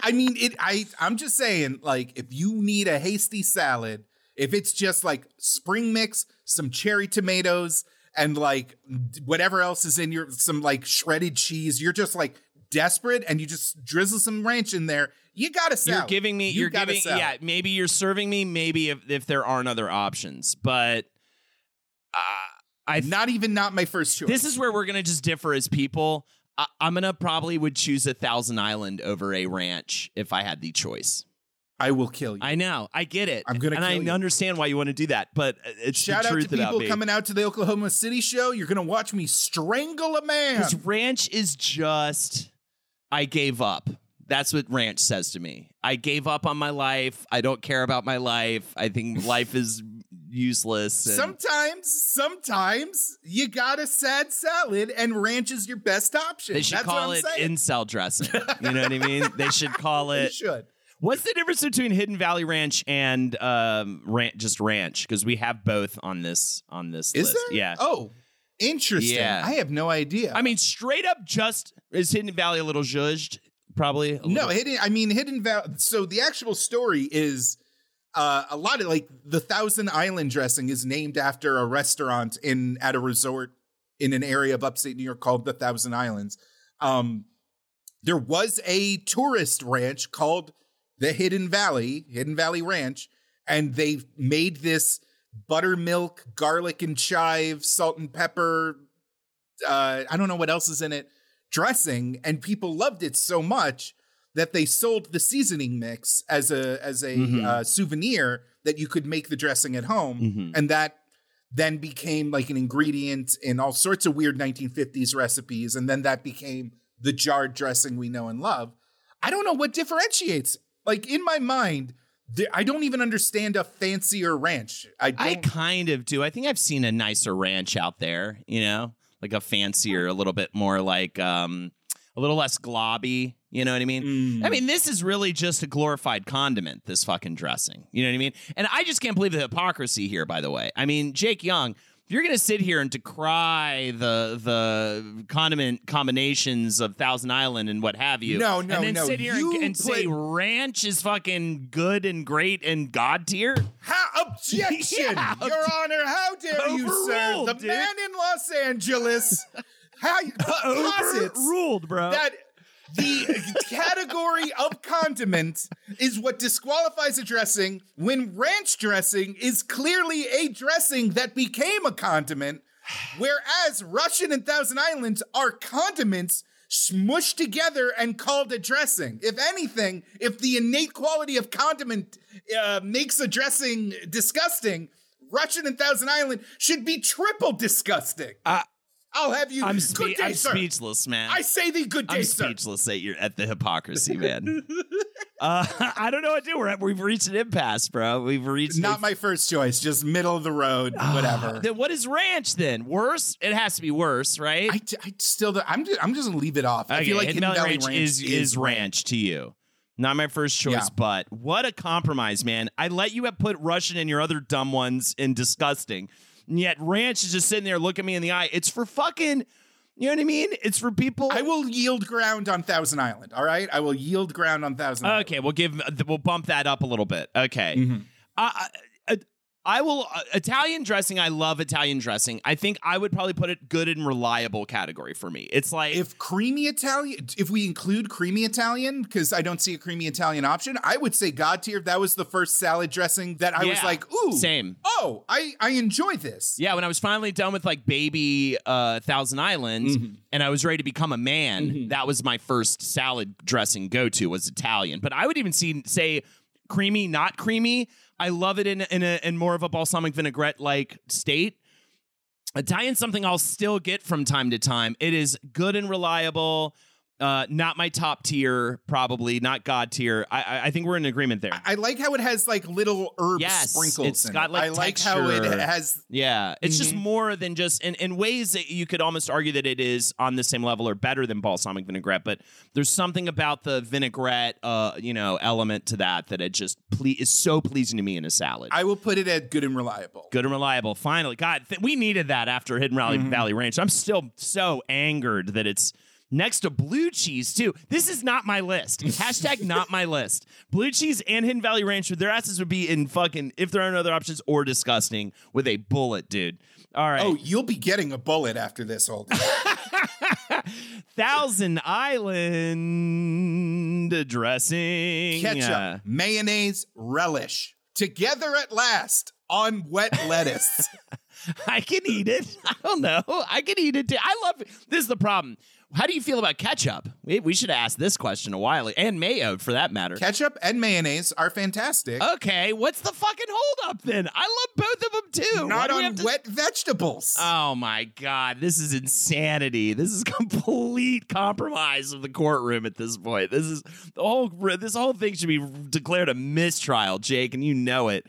I mean, it. I. I'm just saying, like, if you need a hasty salad, if it's just like spring mix, some cherry tomatoes, and like whatever else is in your some like shredded cheese, you're just like desperate, and you just drizzle some ranch in there. You gotta salad. You're giving me You you're giving salad. yeah, maybe you're serving me maybe if if there aren't other options. But uh, I Not even not my first choice. this is where we're going to just differ as people. I, I'm going to probably would choose a Thousand Island over a ranch if I had the choice. I will kill you. I know. I get it. I'm gonna and I you. understand why you want to do that, but uh, it's Shout the out truth to people coming out to the Oklahoma City show. You're gonna watch me strangle a man. Because ranch is just, I gave up. That's what ranch says to me. I gave up on my life. I don't care about my life. I think life is useless. and- Sometimes, sometimes you got a sad salad, and ranch is your best option. they should That's call it saying. incel dressing. You know what I mean? They should call it. should. What's the difference between Hidden Valley Ranch and um, ranch, just ranch? Because we have both on this on this Is list. there? Yeah. Oh, interesting. Yeah. I have no idea. I mean, straight up, just is Hidden Valley a little zhuzhed? probably. A No, little- hidden. I mean, hidden valley. So the actual story is uh, a lot of like the Thousand Island dressing is named after a restaurant in at a resort in an area of upstate New York called the Thousand Islands. Um, there was a tourist ranch called the Hidden Valley, Hidden Valley Ranch, and they made this buttermilk, garlic and chive, salt and pepper. Uh, I don't know what else is in it. Dressing, and people loved it so much that they sold the seasoning mix as a as a Mhm. uh, souvenir that you could make the dressing at home, Mhm. and that then became like an ingredient in all sorts of weird 1950s recipes, and then that became the jarred dressing we know and love. I don't know what differentiates. Like in my mind, I don't even understand a fancier ranch. I don't. I kind of do. I think I've seen a nicer ranch out there, you know, like a fancier, a little bit more like um a little less globby, you know what I mean? Mm. I mean, this is really just a glorified condiment, this fucking dressing. You know what I mean? And I just can't believe the hypocrisy here, by the way. I mean, Jake Young, you're gonna sit here and decry the the condiment combinations of Thousand Island and what have you, No, no, and then no. sit here You and, and say ranch is fucking good and great and god tier. How objection, Yeah. Your Honor! How dare you, sir? The dude. man in Los Angeles, how you, posits Overruled, bro. that the category of condiment is what disqualifies a dressing when ranch dressing is clearly a dressing that became a condiment, whereas Russian and Thousand Islands are condiments smushed together and called a dressing. If anything, if the innate quality of condiment uh, makes a dressing disgusting, Russian and Thousand Island should be triple disgusting. Uh, I'll have you. I'm, good spe- day, I'm speechless, man. I say thee good day, I'm sir. speechless at your at the hypocrisy, man. uh, I don't know what to do. We're at, we've reached an impasse, bro. We've reached Not a- my first choice, just middle of the road, whatever. Then what is ranch then? Worse? It has to be worse, right? I, I still, I'm just, I'm just gonna leave it off. I feel like Hidden Hidden Valley Valley Ranch, is, is ranch to you. Not my first choice, Yeah. but what a compromise, man. I let you have put Russian and your other dumb ones in disgusting. And yet ranch is just sitting there looking me in the eye. It's for fucking, you know what I mean? It's for people. I will yield ground on Thousand Island. All right, I will yield ground on Thousand. Island. Okay, we'll give we'll bump that up a little bit. Okay. Mhm. Uh, I, will uh, Italian dressing. I love Italian dressing. I think I would probably put it good and reliable category for me. It's like If creamy Italian, if we include creamy Italian, because I don't see a creamy Italian option, I would say God tier. That was the first salad dressing that I was like, ooh, same. Oh, I I enjoy this. Yeah, when I was finally done with like baby uh, Thousand Islands Mm-hmm. and I was ready to become a man, that was my first salad dressing go to was Italian. But I would even see say creamy, not creamy. I love it in in a in more of a balsamic vinaigrette like state. Italian something I'll still get from time to time. It is good and reliable. Uh, not my top tier, probably not god tier. I, I I think we're in agreement there. I like how it has like little herb Yes, sprinkles. it's in got, it. like, I like how it has. Yeah, it's just Mhm. more than just in, in ways that you could almost argue that it is on the same level or better than balsamic vinaigrette. But there's something about the vinaigrette, uh, you know, element to that that it just ple- is so pleasing to me in a salad. I will put it at good and reliable. Good and reliable. Finally, God, th- we needed that after Hidden Valley, Mm-hmm. Valley Ranch. I'm still so angered that it's next to blue cheese too. This is not my list. Hashtag not my list. Blue cheese and Hidden Valley Ranch, their asses would be in fucking if there aren't other options or disgusting with a bullet, dude. All right. Oh, you'll be getting a bullet after this whole. Thousand Island dressing. Ketchup, Uh, mayonnaise, relish. Together at last on wet lettuce. I can eat it. I don't know. I can eat it too. I love this is the problem. How do you feel about ketchup? We, we should ask this question a while ago, and mayo for that matter. Ketchup and mayonnaise are fantastic. okay, what's the fucking holdup then? I love both of them too. Why Not we on to- wet vegetables. Oh my god, this is insanity. This is complete compromise of the courtroom at this point. This is the whole this whole thing should be declared a mistrial, Jake, and you know it.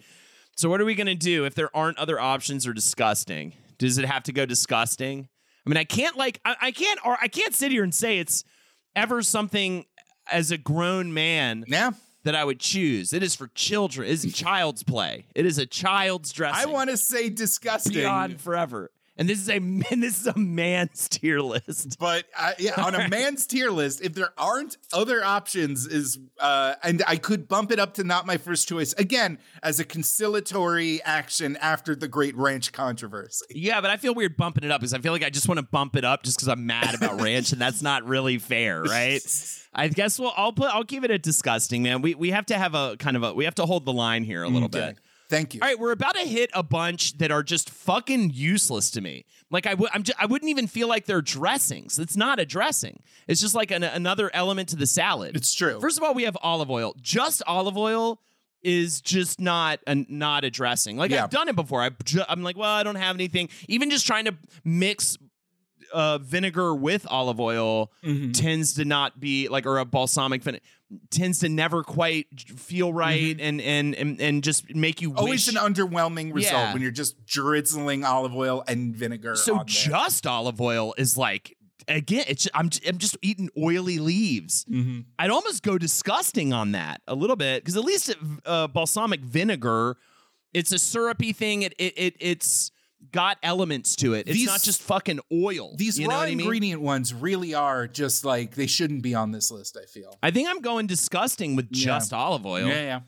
So what are we going to do if there aren't other options or disgusting? Does it have to go disgusting? I mean, I can't like I, I can't or I can't sit here and say it's ever something as a grown man yeah. that I would choose. It is for children. It is child's play. It is a child's dress. I want to say disgusting. beyond forever. And this is a and this is a man's tier list. But uh, yeah, on a man's tier list, if there aren't other options, is uh, and I could bump it up to not my first choice again as a conciliatory action after the Great Ranch controversy. Yeah, but I feel weird bumping it up because I feel like I just want to bump it up just because I'm mad about ranch, and that's not really fair, right? I guess well, I'll put I'll give it a disgusting man. We we have to have a kind of a we have to hold the line here a little Okay. bit. Thank you. All right, we're about to hit a bunch that are just fucking useless to me. Like I would, I'm just, I wouldn't even feel like they're dressings. It's not a dressing. It's just like an, another element to the salad. It's true. First of all, we have olive oil. Just olive oil is just not a, not a dressing. Like Yeah. I've done it before. I, ju- I'm like, well, I don't have anything. Even just trying to mix uh, vinegar with olive oil Mm-hmm. tends to not be like, or a balsamic vinegar tends to never quite feel right and, and and and just make you Mm-hmm. Always wish an underwhelming result Yeah. when you're just drizzling olive oil and vinegar. so just olive oil is like again it's I'm I'm just eating oily leaves. Mm-hmm. I'd almost go disgusting on that a little bit because at least it, uh, balsamic vinegar, it's a syrupy thing. It it, it it's got elements to it. It's These- not just fucking oil. These you know raw I mean? ingredient ones really are just like they shouldn't be on this list. I feel. I think I'm going disgusting with Yeah. just olive oil. Yeah, yeah.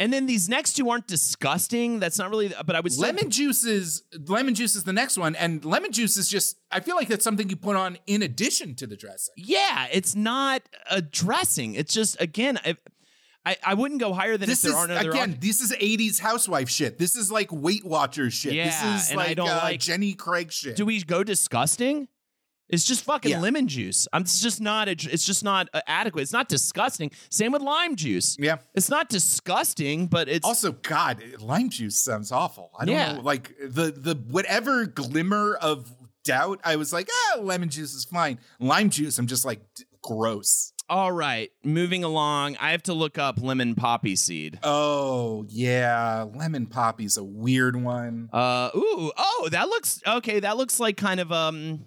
And then these next two aren't disgusting. That's not really. But I would say Lemon juice is lemon juice is the next one, and lemon juice is just. I feel like that's something you put on in addition to the dressing. Yeah, it's not a dressing. It's just again, I I, I wouldn't go higher than This if is aren't other again. op- This is '80s housewife shit. This is like Weight Watchers shit. Yeah, this is and I like, don't uh, like- Jenny Craig shit. Do we go disgusting? It's just fucking Yeah. lemon juice. I'm it's just not. A, it's just not uh, adequate. It's not disgusting. Same with lime juice. Yeah. it's not disgusting, but it's Also, God, lime juice sounds awful. I don't Yeah. know, like the the whatever glimmer of doubt, I was like, ah, lemon juice is fine. Lime juice, I'm just like gross. All right. Moving along, I have to look up lemon poppy seed. Oh yeah, lemon poppy's a weird one. Uh, ooh, oh, that looks okay. That looks like kind of um,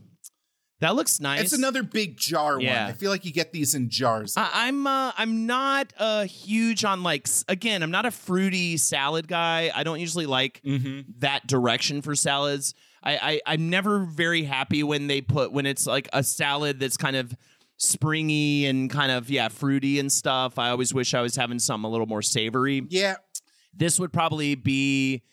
that looks nice. It's another big jar Yeah. one. I feel like you get these in jars. I, I'm uh, I'm not uh, huge on like again. I'm not a fruity salad guy. I don't usually like Mm-hmm. that direction for salads. I, I I'm never very happy when they put when it's like a salad that's kind of springy and kind of yeah fruity and stuff. I always wish I was having something a little more savory. yeah, This would probably be,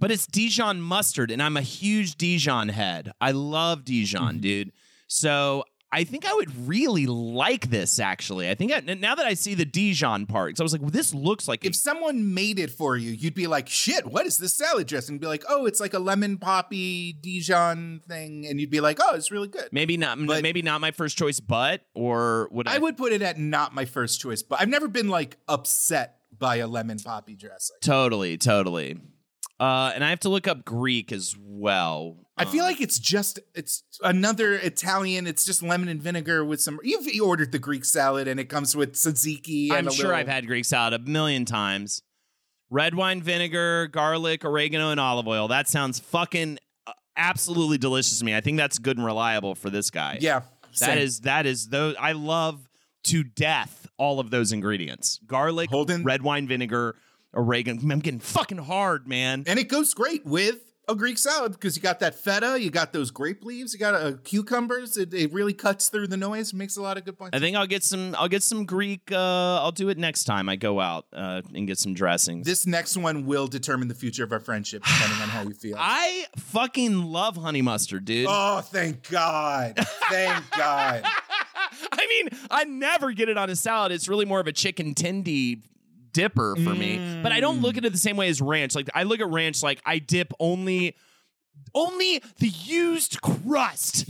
but it's Dijon mustard, and I'm a huge Dijon head. I love Dijon, Mm-hmm. dude. So I think I would really like this. Actually, I think I, now that I see the Dijon part, 'cause I was like, well, this looks like if someone made it for you, you'd be like, "Shit, what is this salad dressing?" Be like, "Oh, it's like a lemon poppy Dijon thing," and you'd be like, "Oh, it's really good." maybe not, But- maybe not my first choice, but or would I? I would put it at not my first choice, but I've never been like upset by a lemon poppy dressing. totally, totally. Uh, and I have to look up Greek as well. I feel Um, like it's just it's another Italian. It's just lemon and vinegar with some. You've you ordered the Greek salad and it comes with tzatziki. I'm a sure little- I've had Greek salad a million times. Red wine vinegar, garlic, oregano, and olive oil. That sounds fucking uh, absolutely delicious to me. I think that's good and reliable for this guy. Yeah, that same. is that is those. I love to death all of those ingredients: garlic, Holden- red wine vinegar, oregano. I'm getting fucking hard, man. and it goes great with a Greek salad because you got that feta, you got those grape leaves, you got uh, cucumbers. It, it really cuts through the noise, makes a lot of good points. I think I'll get some. I'll get some Greek. Uh, I'll do it next time I go out uh, and get some dressings. this next one will determine the future of our friendship, depending on how you feel. I fucking love honey mustard, dude. oh, thank God! Thank God! I mean, I never get it on a salad. It's really more of a chicken tendy dipper for me. But I don't look at mm. it the same way as ranch. Like I look at ranch like I dip only only the used crust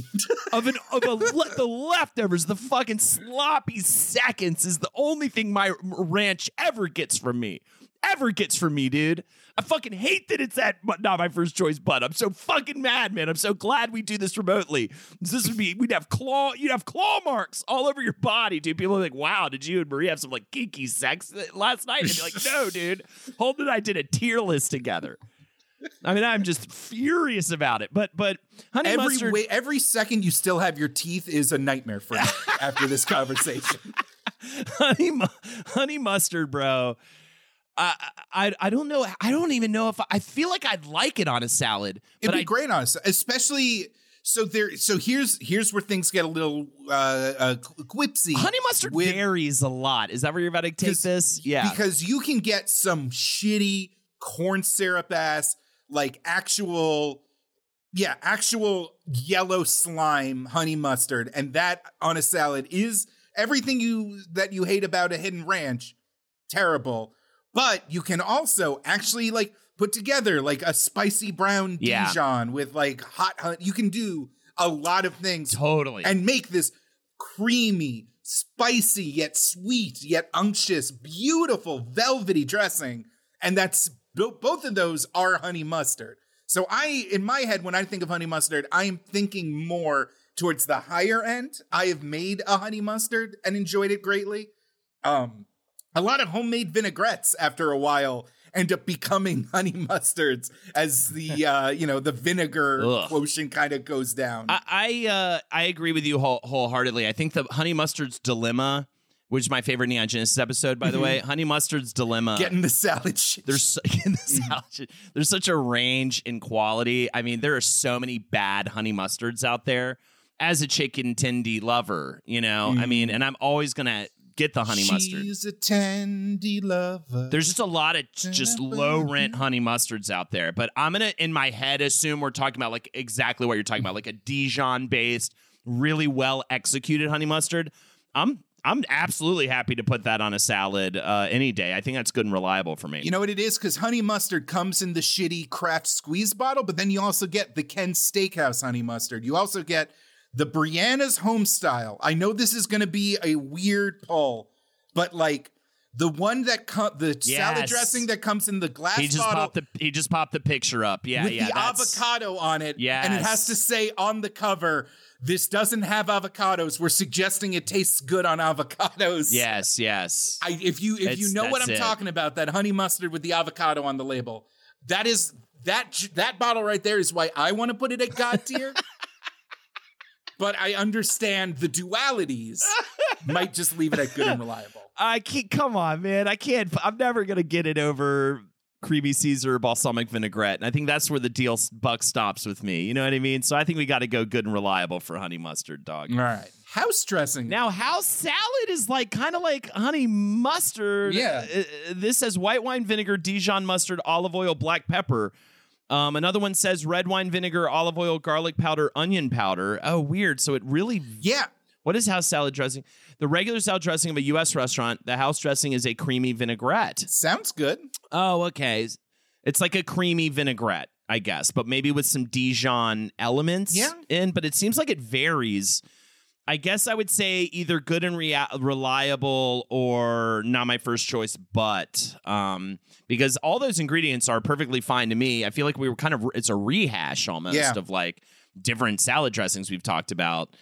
of an of a le- the leftovers, the fucking sloppy seconds is the only thing my ranch ever gets from me. Ever gets from me, dude. I fucking hate that it's that but not my first choice, but I'm so fucking mad, man. I'm so glad we do this remotely. This would be we'd have claw you'd have claw marks all over your body, dude. People are like, wow, did you and Marie have some like kinky sex last night? And be like, no, dude. Holden and I did a tier list together. I mean, I'm just furious about it. But but honey Every mustard. way, every second you still have your teeth is a nightmare for me after this conversation. honey, honey mustard, bro. I, I I don't know. I don't even know if I, I feel like I'd like it on a salad. It'd but be I, great on us, especially. So there. So here's here's where things get a little uh, uh quipsy. Honey mustard with- varies a lot. Is that where you're about to take this? Yeah. because you can get some shitty corn syrup ass, like actual, yeah, actual yellow slime honey mustard, and that on a salad is everything you that you hate about a hidden ranch. Terrible, but you can also actually like put together like a spicy brown Yeah. Dijon with like hot. honey. You can do a lot of things totally. and make this creamy, spicy, yet sweet, yet unctuous, beautiful, velvety dressing. And that's both of those are honey mustard. So I, in my head, when I think of honey mustard, I am thinking more towards the higher end. I have made a honey mustard and enjoyed it greatly. Um, a lot of homemade vinaigrettes after a while end up becoming honey mustards as the uh, you know the vinegar Ugh. quotient kind of goes down. I I, uh, I agree with you whole, wholeheartedly. I think the honey mustard's dilemma, which is my favorite Neon Genesis episode, by the way. Honey mustard's dilemma. Getting the salad shit. there's the salad, there's such a range in quality. I mean, there are so many bad honey mustards out there. As a chicken tendy lover, you know, I mean, and I'm always gonna get the honey mustard. She's a tandy lover. There's just a lot of just low rent honey mustards out there. But I'm gonna in my head assume we're talking about like exactly what you're talking about, like a Dijon based, really well executed honey mustard. I'm I'm absolutely happy to put that on a salad uh, any day. I think that's good and reliable for me. You know what it is? Because honey mustard comes in the shitty Kraft squeeze bottle, but then you also get the Ken's Steakhouse honey mustard. You also get the Brianna's home style. I know this is going to be a weird pull, but like the one that co- the salad dressing that comes in the glass he just bottle popped the he just popped the picture up. Yeah, with yeah. the that's- avocado on it, Yeah, and it has to say on the cover. This doesn't have avocados. We're suggesting it tastes good on avocados. Yes, yes. I, if you if you know what I'm it. talking about, that honey mustard with the avocado on the label, that is that that bottle right there is why I want to put it at God tier. but I understand the dualities might just leave it at good and reliable. I can't. Come on, man. I can't. I'm never gonna get it over creamy Caesar balsamic vinaigrette, and I think that's where the deal buck stops with me. You know what I mean? So I think we got to go good and reliable for honey mustard, dog. All right, house dressing. Now, house salad is like kind of like honey mustard. Yeah. Uh, uh, this says white wine vinegar, Dijon mustard, olive oil, black pepper. Um, another one says red wine vinegar, olive oil, garlic powder, onion powder. Oh, weird. So it really yeah, what is house salad dressing? The regular salad dressing of a U.S. restaurant. The house dressing is a creamy vinaigrette. sounds good. Oh, okay. It's like a creamy vinaigrette, I guess, but maybe with some Dijon elements Yeah. in. But it seems like it varies. I guess I would say either good and rea- reliable or not my first choice, but um, because all those ingredients are perfectly fine to me. I feel like we were kind of it's a rehash almost Yeah. of like different salad dressings we've talked about.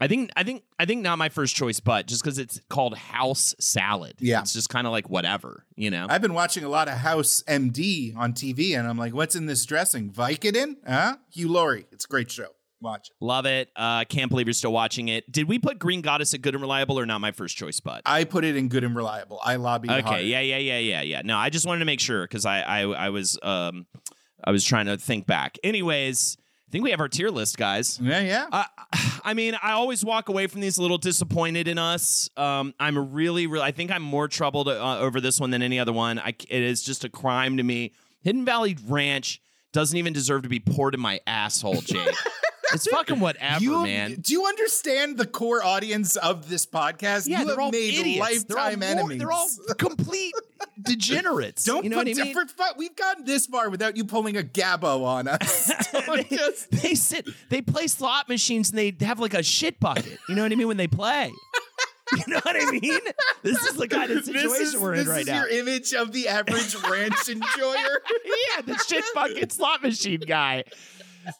I think I think I think not my first choice, but just because it's called house salad. Yeah. It's just kind of like whatever, you know? I've been watching a lot of House MD on TV, and I'm like, what's in this dressing? Vicodin? Huh? Hugh Laurie. It's a great show. Watch it. Love it. Uh can't believe you're still watching it. Did we put Green Goddess at good and reliable or not my first choice, but I put it in good and reliable. I lobbied Okay, hard. yeah, yeah, yeah, yeah, yeah. No, I just wanted to make sure because I, I I was um I was trying to think back. Anyways, I think we have our tier list, guys. Yeah, yeah. Uh, I mean, I always walk away from these a little disappointed in us. Um, I'm really, really. I think I'm more troubled uh, over this one than any other one. I, it is just a crime to me. Hidden Valley Ranch doesn't even deserve to be poured in my asshole, Jake. it's fucking whatever, you, man. Do you understand the core audience of this podcast? Yeah, you they're have all made idiots. They're all lifetime enemies. They're all complete degenerates. Don't you know put what I mean? fu- We've gotten this far without you pulling a Gabbo on us. They, just- they sit, they play slot machines, and they have like a shit bucket. You know what I mean when they play. You know what I mean? This is the kind of situation this is, we're in this right is now. your image of the average ranch enjoyer. yeah, the shit bucket slot machine guy.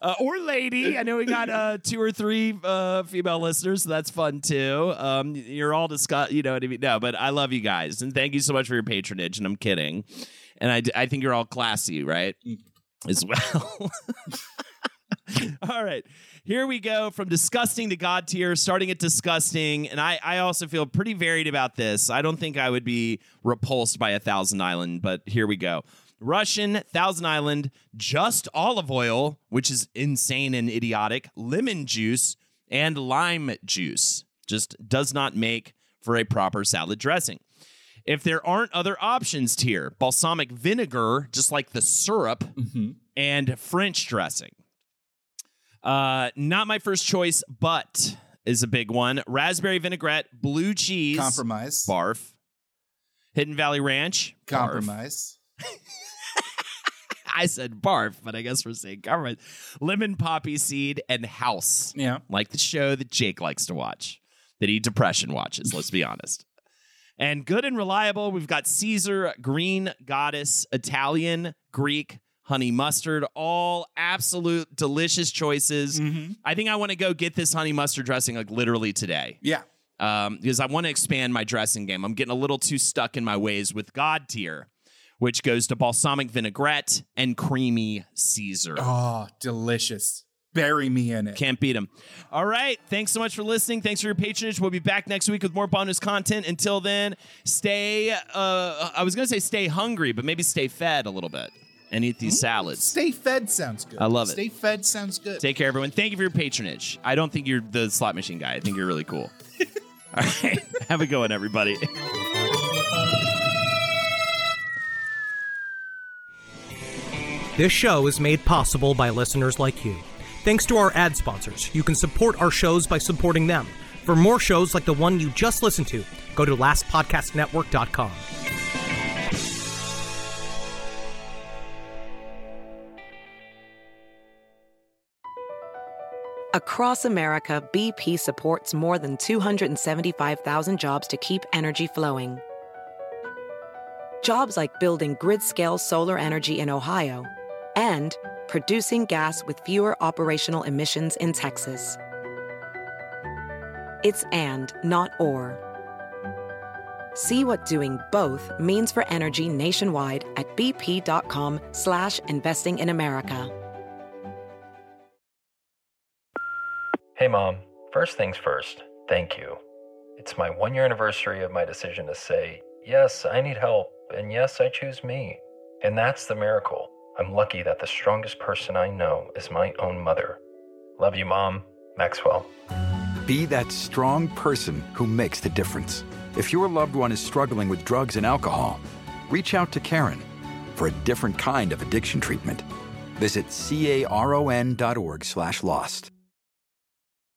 Uh, or lady. I know we got uh, two or three uh, female listeners, so that's fun too. Um, you're all discuss, you know what I mean? No, but I love you guys, and thank you so much for your patronage. And I'm kidding, and I, d- I think you're all classy, right? As well. All right. Here we go from disgusting to God tier, starting at disgusting. And I, I also feel pretty varied about this. I don't think I would be repulsed by a Thousand Island, but here we go. Russian, Thousand Island, just olive oil, which is insane and idiotic, lemon juice, and lime juice. Just does not make for a proper salad dressing. If there aren't other options here, balsamic vinegar, just like the syrup, and French dressing. Uh, not my first choice, but is a big one. Raspberry vinaigrette, blue cheese, Compromise. barf. Hidden Valley Ranch. Compromise. I said barf, but I guess we're saying compromise. Lemon poppy seed and house, Yeah. like the show that Jake likes to watch, that he depression watches. Let's be honest. And good and reliable, we've got Caesar, Green Goddess, Italian, Greek, honey mustard, all absolute delicious choices. I think I want to go get this honey mustard dressing like literally today Yeah. um, because I want to expand my dressing game. I'm getting a little too stuck in my ways with God tier, which goes to balsamic vinaigrette and creamy Caesar. Oh, delicious. Bury me in it. Can't beat them. All right. Thanks so much for listening. Thanks for your patronage. We'll be back next week with more bonus content. Until then, stay, uh, I was going to say stay hungry, but maybe stay fed a little bit and eat these salads. Stay fed sounds good. I love it. Stay fed sounds good. Take care, everyone. Thank you for your patronage. I don't think you're the slot machine guy. I think you're really cool. All right. Have a good one, everybody. This show is made possible by listeners like you. Thanks to our ad sponsors, you can support our shows by supporting them. For more shows like the one you just listened to, go to lastpodcastnetwork.com. Across America, BP supports more than 275,000 jobs to keep energy flowing. Jobs like building grid scale solar energy in Ohio and producing gas with fewer operational emissions in Texas. It's and, not or. See what doing both means for energy nationwide at bp.com slash investing in America. Hey, Mom. First things first, thank you. It's my one year anniversary of my decision to say, yes, I need help, and yes, I choose me. And that's the miracle. I'm lucky that the strongest person I know is my own mother. Love you, Mom. Maxwell. Be that strong person who makes the difference. If your loved one is struggling with drugs and alcohol, reach out to Caron for a different kind of addiction treatment. Visit caron.org slash lost.